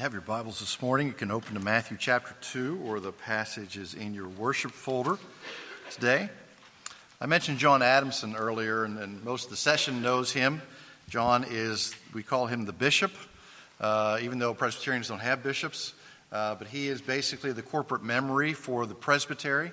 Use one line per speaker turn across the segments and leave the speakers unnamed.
have your Bibles this morning, you can open to Matthew chapter 2, or the passage is in your worship folder today. I mentioned John Adamson earlier, and, and most of the session knows him. John is, we call him the bishop, uh, even though Presbyterians don't have bishops, uh, but he is basically the corporate memory for the presbytery.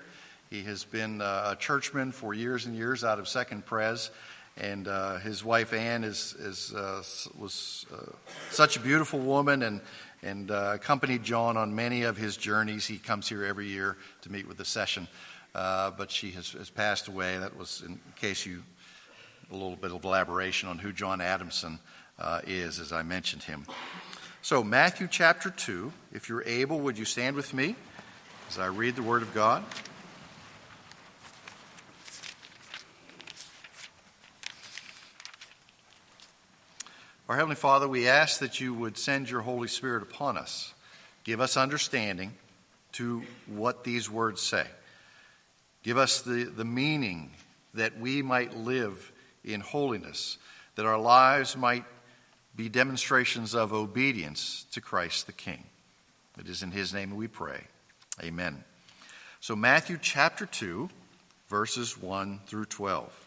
He has been uh, a churchman for years and years out of Second Pres, and uh, his wife Ann is, is uh, was uh, such a beautiful woman and and uh, accompanied John on many of his journeys. He comes here every year to meet with the session, uh, but she has, has, passed away. That was in case you a little bit of elaboration on who John Adamson uh, is, as I mentioned him. So Matthew chapter two. If you're able, would you stand with me as I read the Word of God? Our Heavenly Father, we ask that you would send your Holy Spirit upon us. Give us understanding to what these words say. Give us the, the meaning that we might live in holiness, that our lives might be demonstrations of obedience to Christ the King. It is in His name we pray. Amen. So, Matthew chapter 2, verses 1 through 12.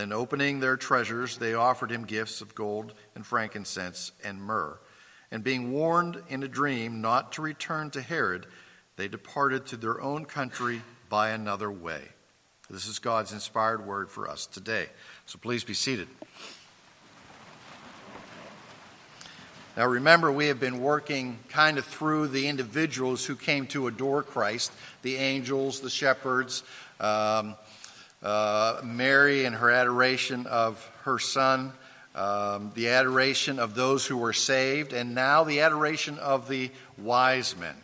Then, opening their treasures, they offered him gifts of gold and frankincense and myrrh. And being warned in a dream not to return to Herod, they departed to their own country by another way. This is God's inspired word for us today. So please be seated. Now, remember, we have been working kind of through the individuals who came to adore Christ the angels, the shepherds. Um, uh, Mary and her adoration of her son, um, the adoration of those who were saved, and now the adoration of the wise men.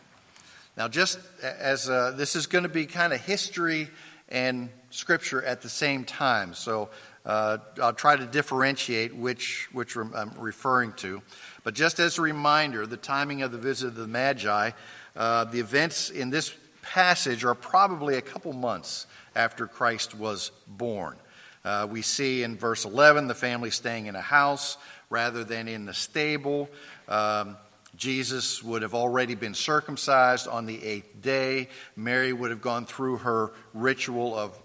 Now, just as uh, this is going to be kind of history and scripture at the same time, so uh, I'll try to differentiate which, which I'm referring to. But just as a reminder, the timing of the visit of the Magi, uh, the events in this passage are probably a couple months after Christ was born. Uh, we see in verse 11 the family staying in a house rather than in the stable. Um, Jesus would have already been circumcised on the eighth day. Mary would have gone through her ritual of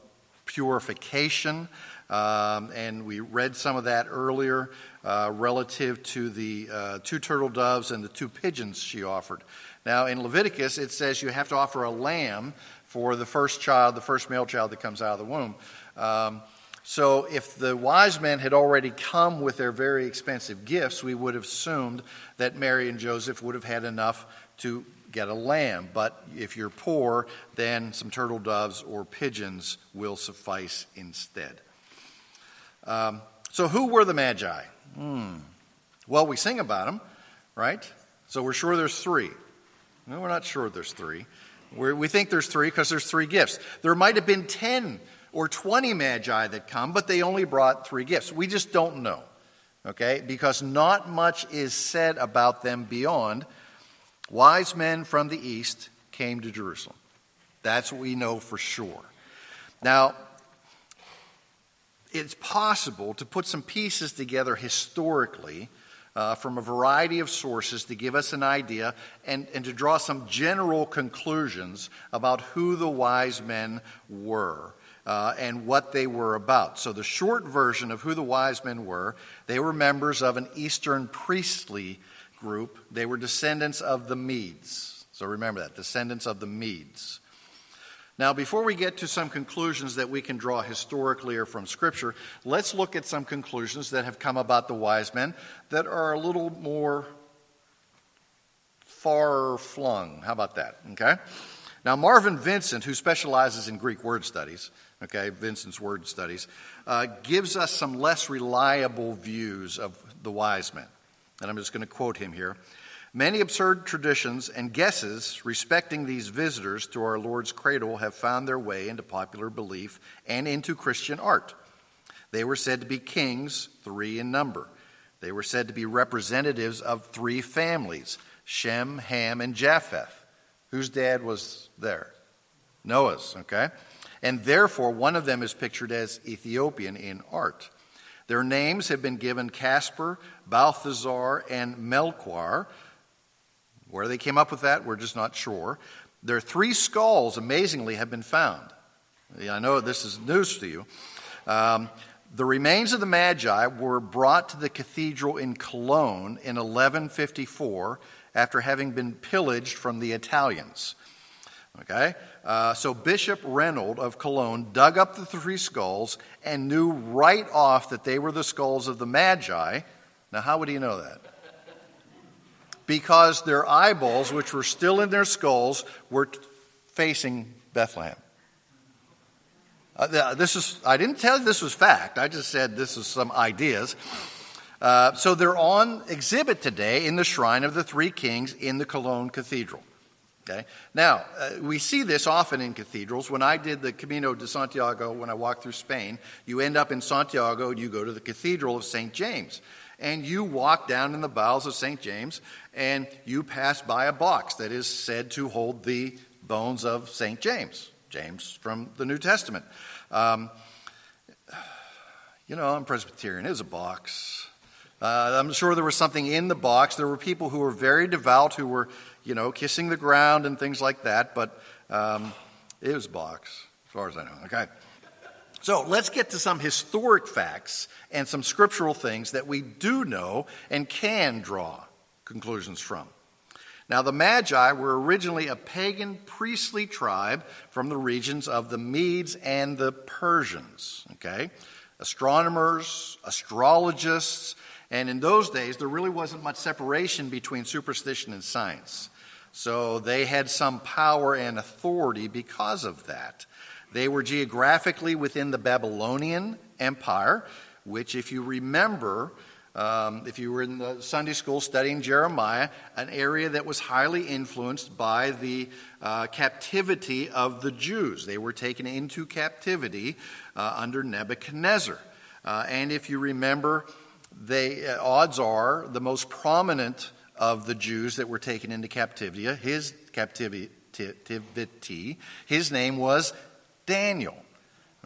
purification. Um, and we read some of that earlier uh, relative to the uh, two turtle doves and the two pigeons she offered. Now, in Leviticus, it says you have to offer a lamb for the first child, the first male child that comes out of the womb. Um, so, if the wise men had already come with their very expensive gifts, we would have assumed that Mary and Joseph would have had enough to get a lamb. But if you're poor, then some turtle doves or pigeons will suffice instead. Um, so, who were the Magi? Hmm. Well, we sing about them, right? So, we're sure there's three. We're not sure there's three. We're, we think there's three because there's three gifts. There might have been 10 or 20 magi that come, but they only brought three gifts. We just don't know, okay? Because not much is said about them beyond wise men from the east came to Jerusalem. That's what we know for sure. Now, it's possible to put some pieces together historically uh, from a variety of sources to give us an idea and, and to draw some general conclusions about who the wise men were. Uh, and what they were about. So, the short version of who the wise men were they were members of an Eastern priestly group. They were descendants of the Medes. So, remember that descendants of the Medes. Now, before we get to some conclusions that we can draw historically or from Scripture, let's look at some conclusions that have come about the wise men that are a little more far flung. How about that? Okay? Now, Marvin Vincent, who specializes in Greek word studies, okay, Vincent's word studies, uh, gives us some less reliable views of the wise men. And I'm just going to quote him here. Many absurd traditions and guesses respecting these visitors to our Lord's cradle have found their way into popular belief and into Christian art. They were said to be kings, three in number. They were said to be representatives of three families Shem, Ham, and Japheth. Whose dad was there? Noah's, okay? And therefore, one of them is pictured as Ethiopian in art. Their names have been given Caspar, Balthazar, and Melchior where they came up with that, we're just not sure. Their three skulls, amazingly, have been found. I know this is news to you. Um, the remains of the Magi were brought to the cathedral in Cologne in 1154 after having been pillaged from the Italians. Okay? Uh, so Bishop Reynold of Cologne dug up the three skulls and knew right off that they were the skulls of the Magi. Now, how would he know that? Because their eyeballs, which were still in their skulls, were facing Bethlehem. Uh, this is, I didn't tell you this was fact, I just said this is some ideas. Uh, so they're on exhibit today in the Shrine of the Three Kings in the Cologne Cathedral. Okay? Now, uh, we see this often in cathedrals. When I did the Camino de Santiago, when I walked through Spain, you end up in Santiago and you go to the Cathedral of St. James and you walk down in the bowels of St. James and you pass by a box that is said to hold the bones of St. James, James from the New Testament. Um, you know, I'm Presbyterian. it is a box. Uh, I'm sure there was something in the box. There were people who were very devout who were, you know, kissing the ground and things like that, but um, it was a box, as far as I know. Okay. So let's get to some historic facts and some scriptural things that we do know and can draw conclusions from. Now, the Magi were originally a pagan priestly tribe from the regions of the Medes and the Persians. Okay? Astronomers, astrologists, and in those days, there really wasn't much separation between superstition and science. So they had some power and authority because of that. They were geographically within the Babylonian Empire, which, if you remember, um, if you were in the Sunday school studying Jeremiah, an area that was highly influenced by the uh, captivity of the Jews. They were taken into captivity uh, under Nebuchadnezzar. Uh, and if you remember, they, uh, odds are the most prominent of the Jews that were taken into captivity, his captivity, his name was Daniel.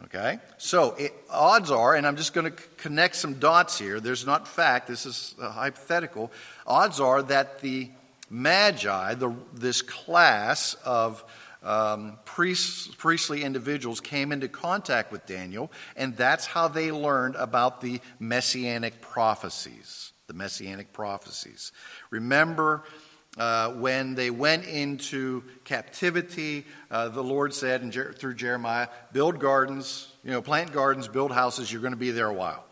Okay? So, it, odds are, and I'm just going to c- connect some dots here. There's not fact, this is hypothetical. Odds are that the Magi, the, this class of um, priest, priestly individuals, came into contact with Daniel, and that's how they learned about the messianic prophecies. The messianic prophecies. Remember, uh, when they went into captivity, uh, the Lord said Jer- through Jeremiah, build gardens, you know, plant gardens, build houses, you're going to be there a while.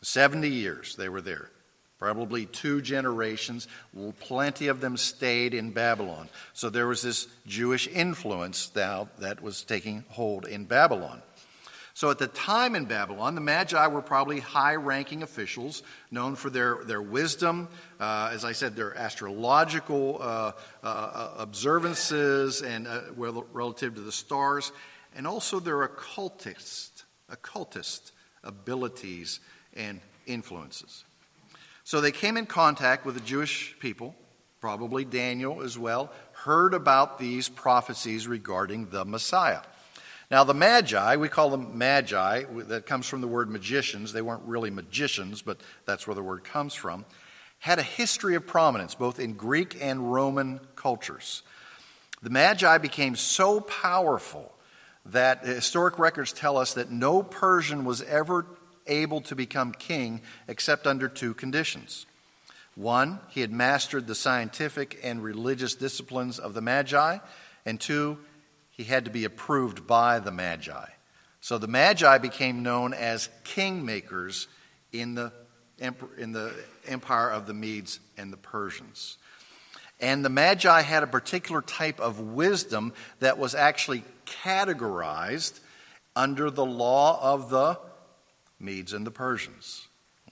70 years they were there, probably two generations. Plenty of them stayed in Babylon. So there was this Jewish influence now that was taking hold in Babylon. So at the time in Babylon, the Magi were probably high ranking officials known for their, their wisdom, uh, as I said, their astrological uh, uh, observances and uh, relative to the stars, and also their occultist, occultist abilities and influences. So they came in contact with the Jewish people, probably Daniel as well, heard about these prophecies regarding the Messiah. Now, the Magi, we call them Magi, that comes from the word magicians. They weren't really magicians, but that's where the word comes from, had a history of prominence both in Greek and Roman cultures. The Magi became so powerful that uh, historic records tell us that no Persian was ever able to become king except under two conditions. One, he had mastered the scientific and religious disciplines of the Magi, and two, he had to be approved by the Magi. So the Magi became known as kingmakers in the, in the empire of the Medes and the Persians. And the Magi had a particular type of wisdom that was actually categorized under the law of the Medes and the Persians.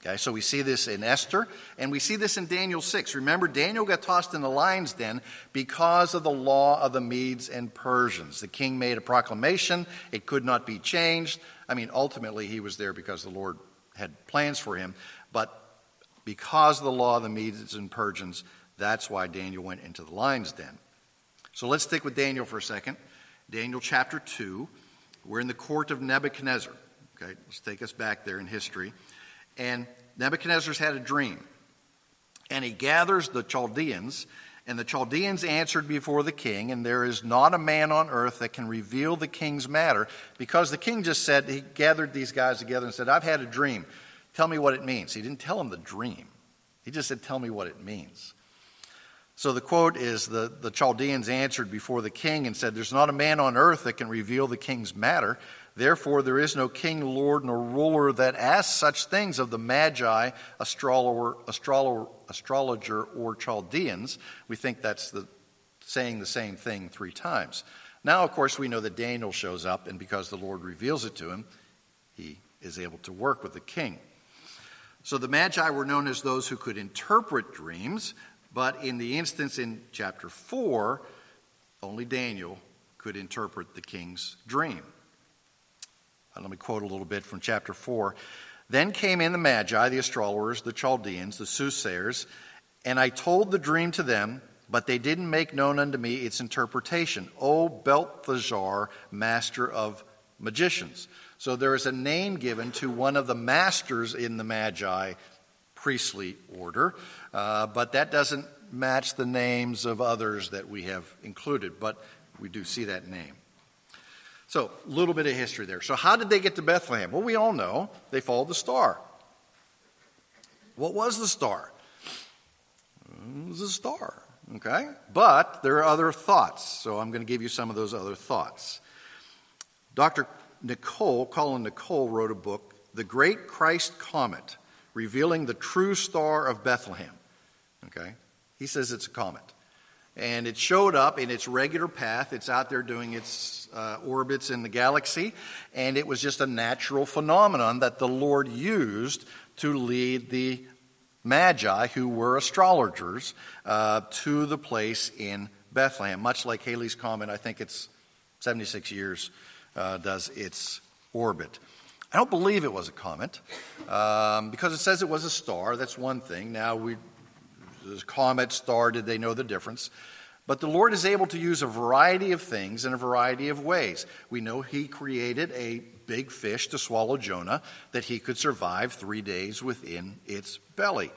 Okay, so we see this in Esther, and we see this in Daniel 6. Remember, Daniel got tossed in the lion's den because of the law of the Medes and Persians. The king made a proclamation, it could not be changed. I mean, ultimately, he was there because the Lord had plans for him, but because of the law of the Medes and Persians, that's why Daniel went into the lion's den. So let's stick with Daniel for a second. Daniel chapter 2. We're in the court of Nebuchadnezzar. Okay, let's take us back there in history. And Nebuchadnezzar's had a dream. And he gathers the Chaldeans, and the Chaldeans answered before the king, and there is not a man on earth that can reveal the king's matter, because the king just said, he gathered these guys together and said, I've had a dream. Tell me what it means. He didn't tell them the dream, he just said, Tell me what it means. So the quote is the, the Chaldeans answered before the king and said, There's not a man on earth that can reveal the king's matter. Therefore, there is no king, lord, nor ruler that asks such things of the Magi, astrologer, astrologer, astrologer or Chaldeans. We think that's the, saying the same thing three times. Now, of course, we know that Daniel shows up, and because the Lord reveals it to him, he is able to work with the king. So the Magi were known as those who could interpret dreams, but in the instance in chapter 4, only Daniel could interpret the king's dream. Uh, let me quote a little bit from chapter 4. Then came in the Magi, the astrologers, the Chaldeans, the soothsayers, and I told the dream to them, but they didn't make known unto me its interpretation. O Belteshazzar, master of magicians. So there is a name given to one of the masters in the Magi priestly order, uh, but that doesn't match the names of others that we have included, but we do see that name. So, a little bit of history there. So, how did they get to Bethlehem? Well, we all know they followed the star. What was the star? It was a star, okay? But there are other thoughts, so I'm going to give you some of those other thoughts. Dr. Nicole, Colin Nicholl, wrote a book, The Great Christ Comet, revealing the true star of Bethlehem. Okay? He says it's a comet. And it showed up in its regular path. It's out there doing its uh, orbits in the galaxy. And it was just a natural phenomenon that the Lord used to lead the Magi, who were astrologers, uh, to the place in Bethlehem. Much like Halley's Comet, I think it's 76 years uh, does its orbit. I don't believe it was a comet um, because it says it was a star. That's one thing. Now, we the comet, star, did they know the difference? But the Lord is able to use a variety of things in a variety of ways. We know He created a big fish to swallow Jonah, that he could survive three days within its belly.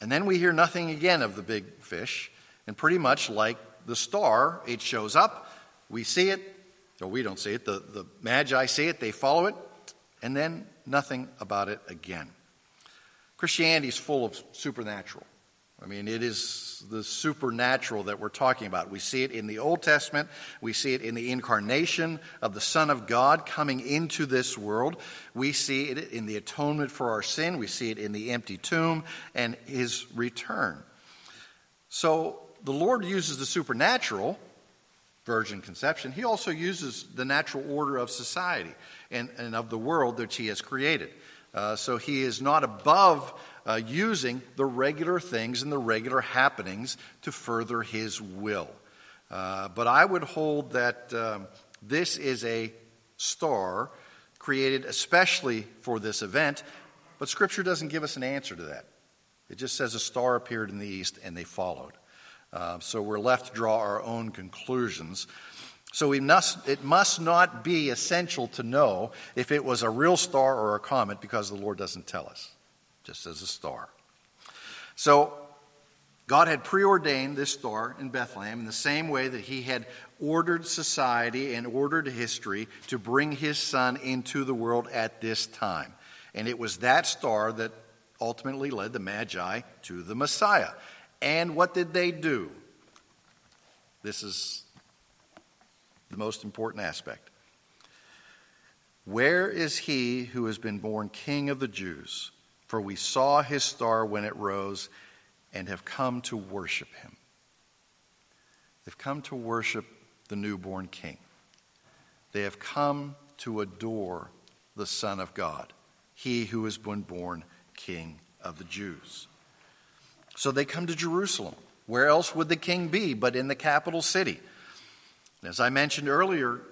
And then we hear nothing again of the big fish, and pretty much like the star, it shows up, we see it, or we don't see it, the, the Magi see it, they follow it, and then nothing about it again. Christianity is full of supernatural. I mean, it is the supernatural that we're talking about. We see it in the Old Testament, we see it in the incarnation of the Son of God coming into this world. We see it in the atonement for our sin, we see it in the empty tomb and his return. So the Lord uses the supernatural, virgin conception, he also uses the natural order of society and, and of the world that he has created. Uh, so he is not above uh, using the regular things and the regular happenings to further his will. Uh, but I would hold that um, this is a star created especially for this event, but Scripture doesn't give us an answer to that. It just says a star appeared in the east and they followed. Uh, so we're left to draw our own conclusions. So must, it must not be essential to know if it was a real star or a comet because the Lord doesn't tell us, just as a star. So God had preordained this star in Bethlehem in the same way that He had ordered society and ordered history to bring His Son into the world at this time. And it was that star that ultimately led the Magi to the Messiah. And what did they do? This is the most important aspect. Where is he who has been born king of the Jews? For we saw his star when it rose and have come to worship him. They've come to worship the newborn king. They have come to adore the Son of God, he who has been born king of the Jews. So they come to Jerusalem. Where else would the king be but in the capital city? As I mentioned earlier,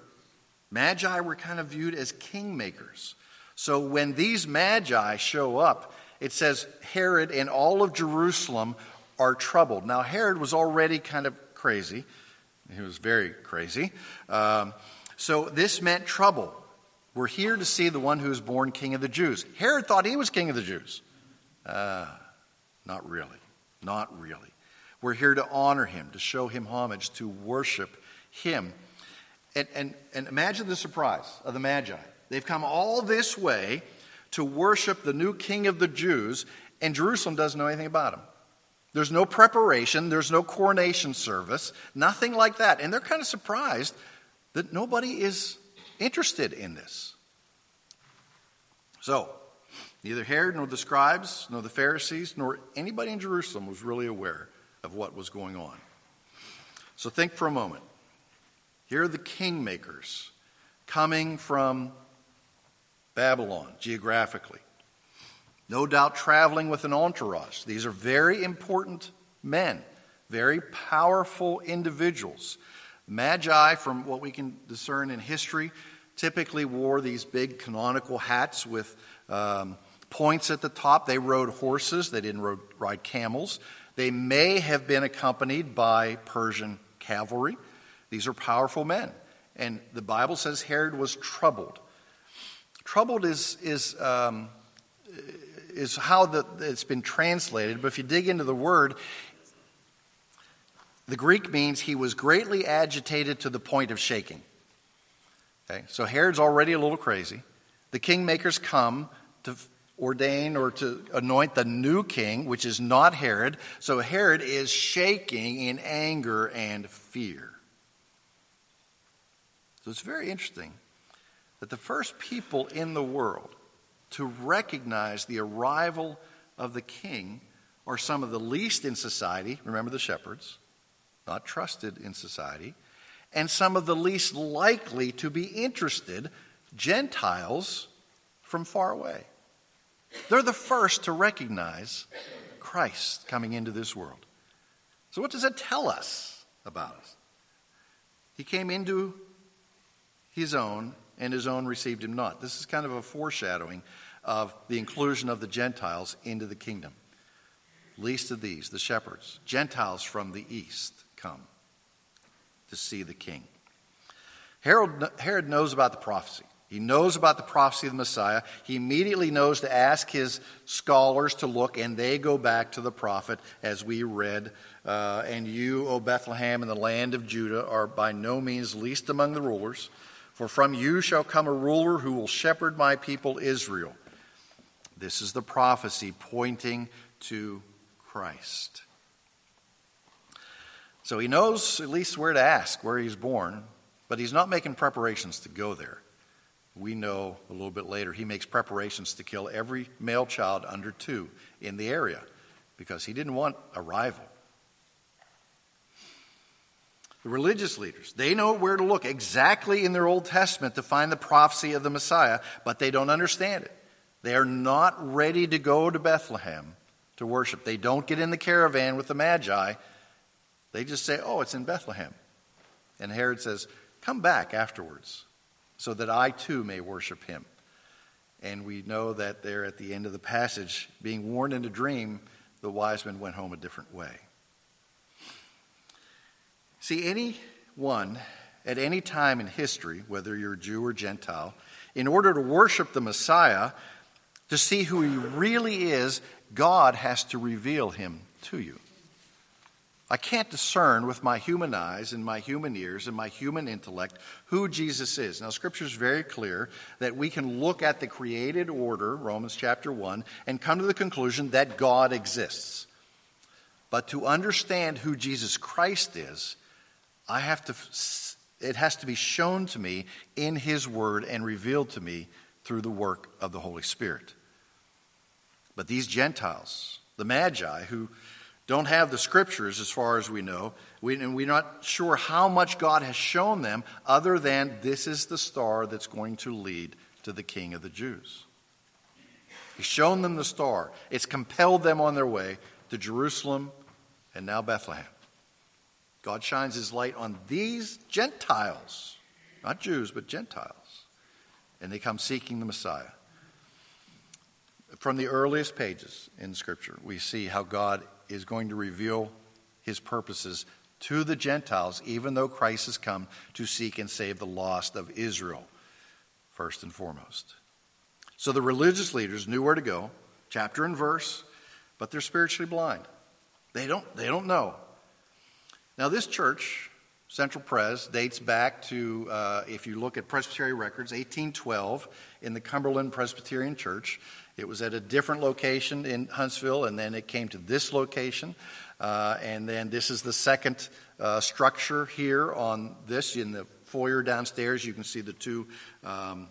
magi were kind of viewed as kingmakers. So when these magi show up, it says Herod and all of Jerusalem are troubled. Now, Herod was already kind of crazy. He was very crazy. Um, so this meant trouble. We're here to see the one who is born king of the Jews. Herod thought he was king of the Jews. Uh, not really. Not really. We're here to honor him, to show him homage, to worship him. And, and, and imagine the surprise of the Magi. They've come all this way to worship the new king of the Jews, and Jerusalem doesn't know anything about him. There's no preparation, there's no coronation service, nothing like that. And they're kind of surprised that nobody is interested in this. So, neither Herod nor the scribes, nor the Pharisees, nor anybody in Jerusalem was really aware of what was going on. So, think for a moment. Here are the kingmakers coming from Babylon geographically. No doubt traveling with an entourage. These are very important men, very powerful individuals. Magi, from what we can discern in history, typically wore these big canonical hats with um, points at the top. They rode horses, they didn't rode, ride camels. They may have been accompanied by Persian cavalry. These are powerful men. And the Bible says Herod was troubled. Troubled is, is, um, is how the, it's been translated, but if you dig into the word, the Greek means he was greatly agitated to the point of shaking. Okay, so Herod's already a little crazy. The kingmakers come to ordain or to anoint the new king, which is not Herod. So Herod is shaking in anger and fear. So it's very interesting that the first people in the world to recognize the arrival of the king are some of the least in society. Remember the shepherds, not trusted in society, and some of the least likely to be interested, Gentiles from far away. They're the first to recognize Christ coming into this world. So, what does that tell us about us? He came into his own, and his own received him not. This is kind of a foreshadowing of the inclusion of the Gentiles into the kingdom. Least of these, the shepherds, Gentiles from the east, come to see the king. Herod, Herod knows about the prophecy. He knows about the prophecy of the Messiah. He immediately knows to ask his scholars to look, and they go back to the prophet, as we read. Uh, and you, O Bethlehem, in the land of Judah, are by no means least among the rulers. For from you shall come a ruler who will shepherd my people Israel. This is the prophecy pointing to Christ. So he knows at least where to ask, where he's born, but he's not making preparations to go there. We know a little bit later he makes preparations to kill every male child under two in the area because he didn't want a rival. The religious leaders, they know where to look exactly in their Old Testament to find the prophecy of the Messiah, but they don't understand it. They are not ready to go to Bethlehem to worship. They don't get in the caravan with the Magi. They just say, Oh, it's in Bethlehem. And Herod says, Come back afterwards so that I too may worship him. And we know that there at the end of the passage, being warned in a dream, the wise men went home a different way. See, anyone at any time in history, whether you're Jew or Gentile, in order to worship the Messiah, to see who he really is, God has to reveal him to you. I can't discern with my human eyes and my human ears and my human intellect who Jesus is. Now, Scripture is very clear that we can look at the created order, Romans chapter 1, and come to the conclusion that God exists. But to understand who Jesus Christ is, I have to, it has to be shown to me in His Word and revealed to me through the work of the Holy Spirit. But these Gentiles, the Magi, who don't have the scriptures as far as we know, we, and we're not sure how much God has shown them other than this is the star that's going to lead to the King of the Jews. He's shown them the star. It's compelled them on their way to Jerusalem and now Bethlehem. God shines his light on these Gentiles, not Jews, but Gentiles, and they come seeking the Messiah. From the earliest pages in Scripture, we see how God is going to reveal his purposes to the Gentiles, even though Christ has come to seek and save the lost of Israel, first and foremost. So the religious leaders knew where to go, chapter and verse, but they're spiritually blind. They don't, they don't know. Now, this church, Central Pres, dates back to, uh, if you look at Presbyterian records, 1812 in the Cumberland Presbyterian Church. It was at a different location in Huntsville, and then it came to this location. Uh, and then this is the second uh, structure here on this. In the foyer downstairs, you can see the two um,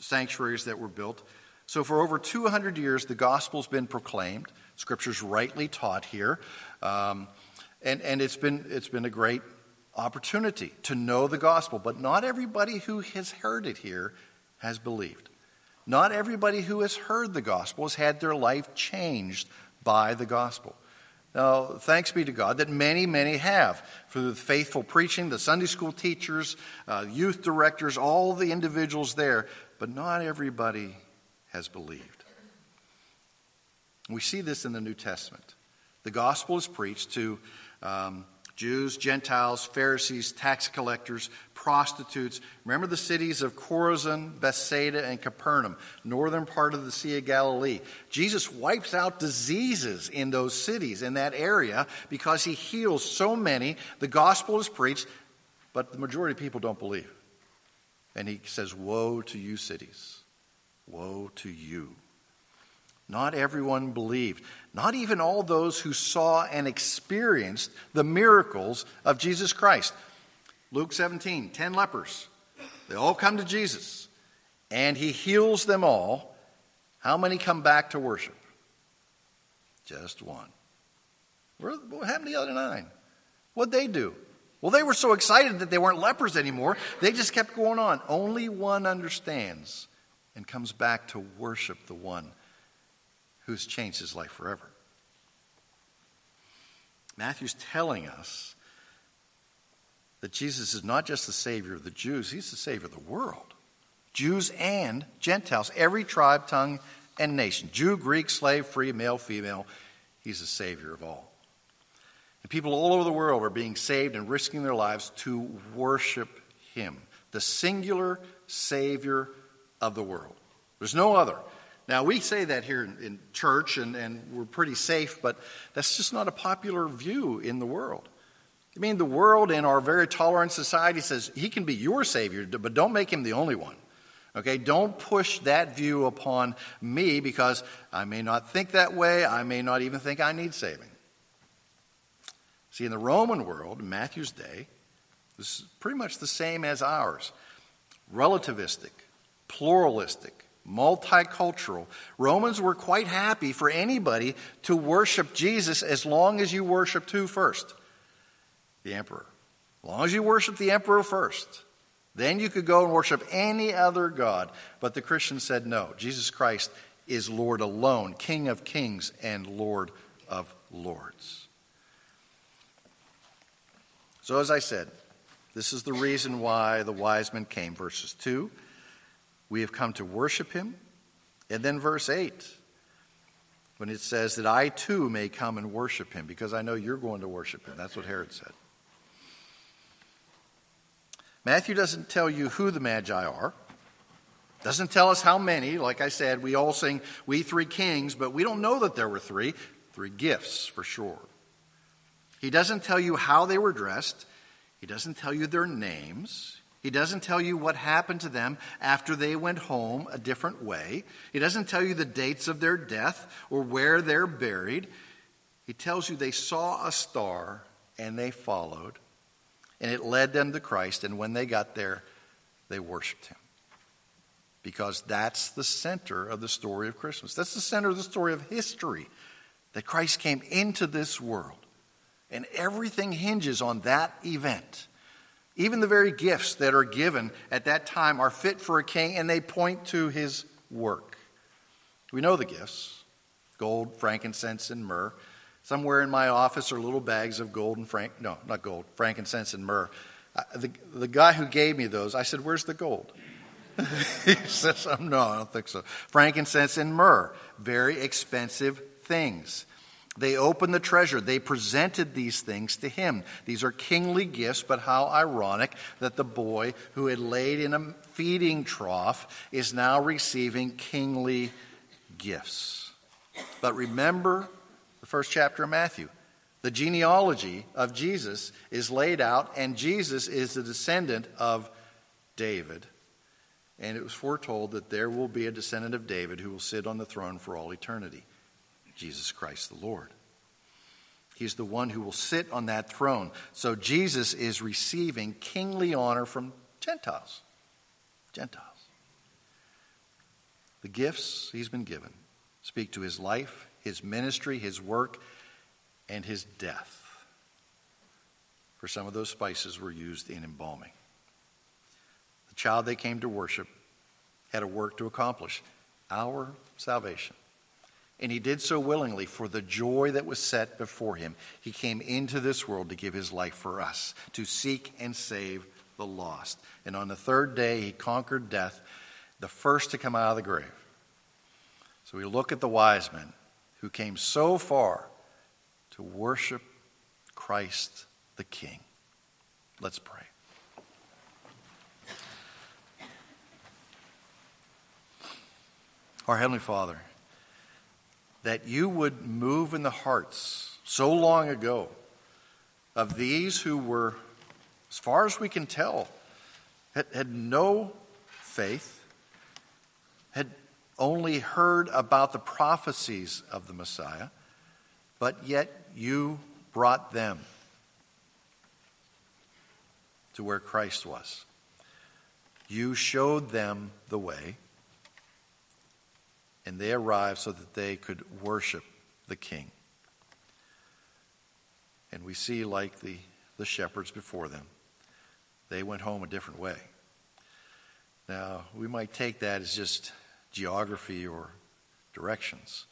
sanctuaries that were built. So, for over 200 years, the gospel's been proclaimed. Scripture's rightly taught here. Um, and and it's, been, it's been a great opportunity to know the gospel. But not everybody who has heard it here has believed. Not everybody who has heard the gospel has had their life changed by the gospel. Now, thanks be to God that many, many have. Through the faithful preaching, the Sunday school teachers, uh, youth directors, all the individuals there, but not everybody has believed. We see this in the New Testament. The gospel is preached to um, Jews, Gentiles, Pharisees, tax collectors, prostitutes. Remember the cities of Chorazin, Bethsaida, and Capernaum, northern part of the Sea of Galilee. Jesus wipes out diseases in those cities, in that area, because he heals so many. The gospel is preached, but the majority of people don't believe. And he says, Woe to you, cities! Woe to you! Not everyone believed. Not even all those who saw and experienced the miracles of Jesus Christ. Luke 17, 10 lepers. They all come to Jesus, and he heals them all. How many come back to worship? Just one. What happened to the other nine? What'd they do? Well, they were so excited that they weren't lepers anymore, they just kept going on. Only one understands and comes back to worship the one who's changed his life forever. Matthew's telling us that Jesus is not just the Savior of the Jews, he's the Savior of the world. Jews and Gentiles, every tribe, tongue, and nation Jew, Greek, slave, free, male, female, he's the Savior of all. And people all over the world are being saved and risking their lives to worship him, the singular Savior of the world. There's no other. Now, we say that here in, church and, and we're pretty safe, but that's just not a popular view in the world. I mean, the world in our very tolerant society says he can be your Savior, but don't make him the only one. Okay, don't push that view upon me because I may not think that way. I may not even think I need saving. See, in the Roman world, in Matthew's day, this is pretty much the same as ours relativistic, pluralistic, multicultural. Romans were quite happy for anybody to worship Jesus as long as you worshiped who first? The emperor. As long as you worship the emperor first. Then you could go and worship any other God. But the Christians said no. Jesus Christ is Lord alone, King of kings and Lord of lords. So, as I said, this is the reason why the wise men came. Verses 2 we have come to worship him. And then verse 8, when it says that I too may come and worship him, because I know you're going to worship him. That's what Herod said. Matthew doesn't tell you who the Magi are. Doesn't tell us how many. Like I said, we all sing We Three Kings, but we don't know that there were three. Three gifts for sure. He doesn't tell you how they were dressed. He doesn't tell you their names. He doesn't tell you what happened to them after they went home a different way. He doesn't tell you the dates of their death or where they're buried. He tells you they saw a star and they followed, and it led them to Christ. And when they got there, they worshiped him. Because that's the center of the story of Christmas. That's the center of the story of history that Christ came into this world. And everything hinges on that event. Even the very gifts that are given at that time are fit for a king and they point to his work. We know the gifts gold, frankincense, and myrrh. Somewhere in my office are little bags of gold and frank, no, not gold, frankincense and myrrh. The, the guy who gave me those, I said, Where's the gold? he says, oh, No, I don't think so. Frankincense and myrrh, very expensive things. They opened the treasure. They presented these things to him. These are kingly gifts, but how ironic that the boy who had laid in a feeding trough is now receiving kingly gifts. But remember the first chapter of Matthew. The genealogy of Jesus is laid out, and Jesus is the descendant of David. And it was foretold that there will be a descendant of David who will sit on the throne for all eternity. Jesus Christ the Lord. He's the one who will sit on that throne. So Jesus is receiving kingly honor from Gentiles. Gentiles. The gifts he's been given speak to his life, his ministry, his work, and his death. For some of those spices were used in embalming. The child they came to worship had a work to accomplish our salvation. And he did so willingly for the joy that was set before him. He came into this world to give his life for us, to seek and save the lost. And on the third day, he conquered death, the first to come out of the grave. So we look at the wise men who came so far to worship Christ the King. Let's pray. Our Heavenly Father, that you would move in the hearts so long ago of these who were, as far as we can tell, had, had no faith, had only heard about the prophecies of the Messiah, but yet you brought them to where Christ was. You showed them the way and they arrived so that they could worship the king. And we see, like the, the shepherds before them, they went home a different way. Now, we might take that as just geography or directions.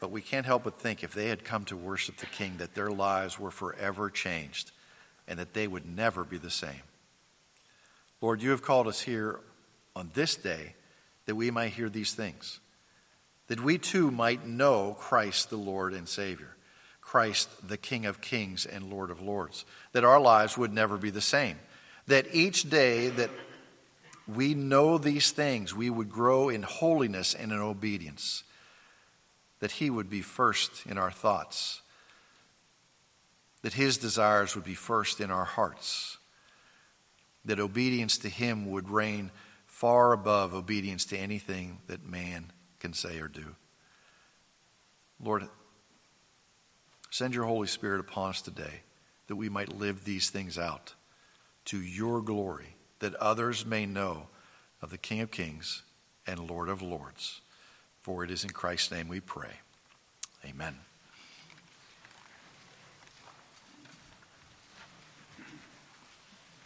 But we can't help but think if they had come to worship the King, that their lives were forever changed and that they would never be the same. Lord, you have called us here on this day that we might hear these things, that we too might know Christ the Lord and Savior, Christ the King of kings and Lord of lords, that our lives would never be the same, that each day that we know these things, we would grow in holiness and in obedience, that He would be first in our thoughts, that His desires would be first in our hearts, that obedience to Him would reign far above obedience to anything that man can say or do. Lord, send your Holy Spirit upon us today that we might live these things out to your glory, that others may know of the King of Kings and Lord of Lords. For it is in Christ's name we pray. Amen.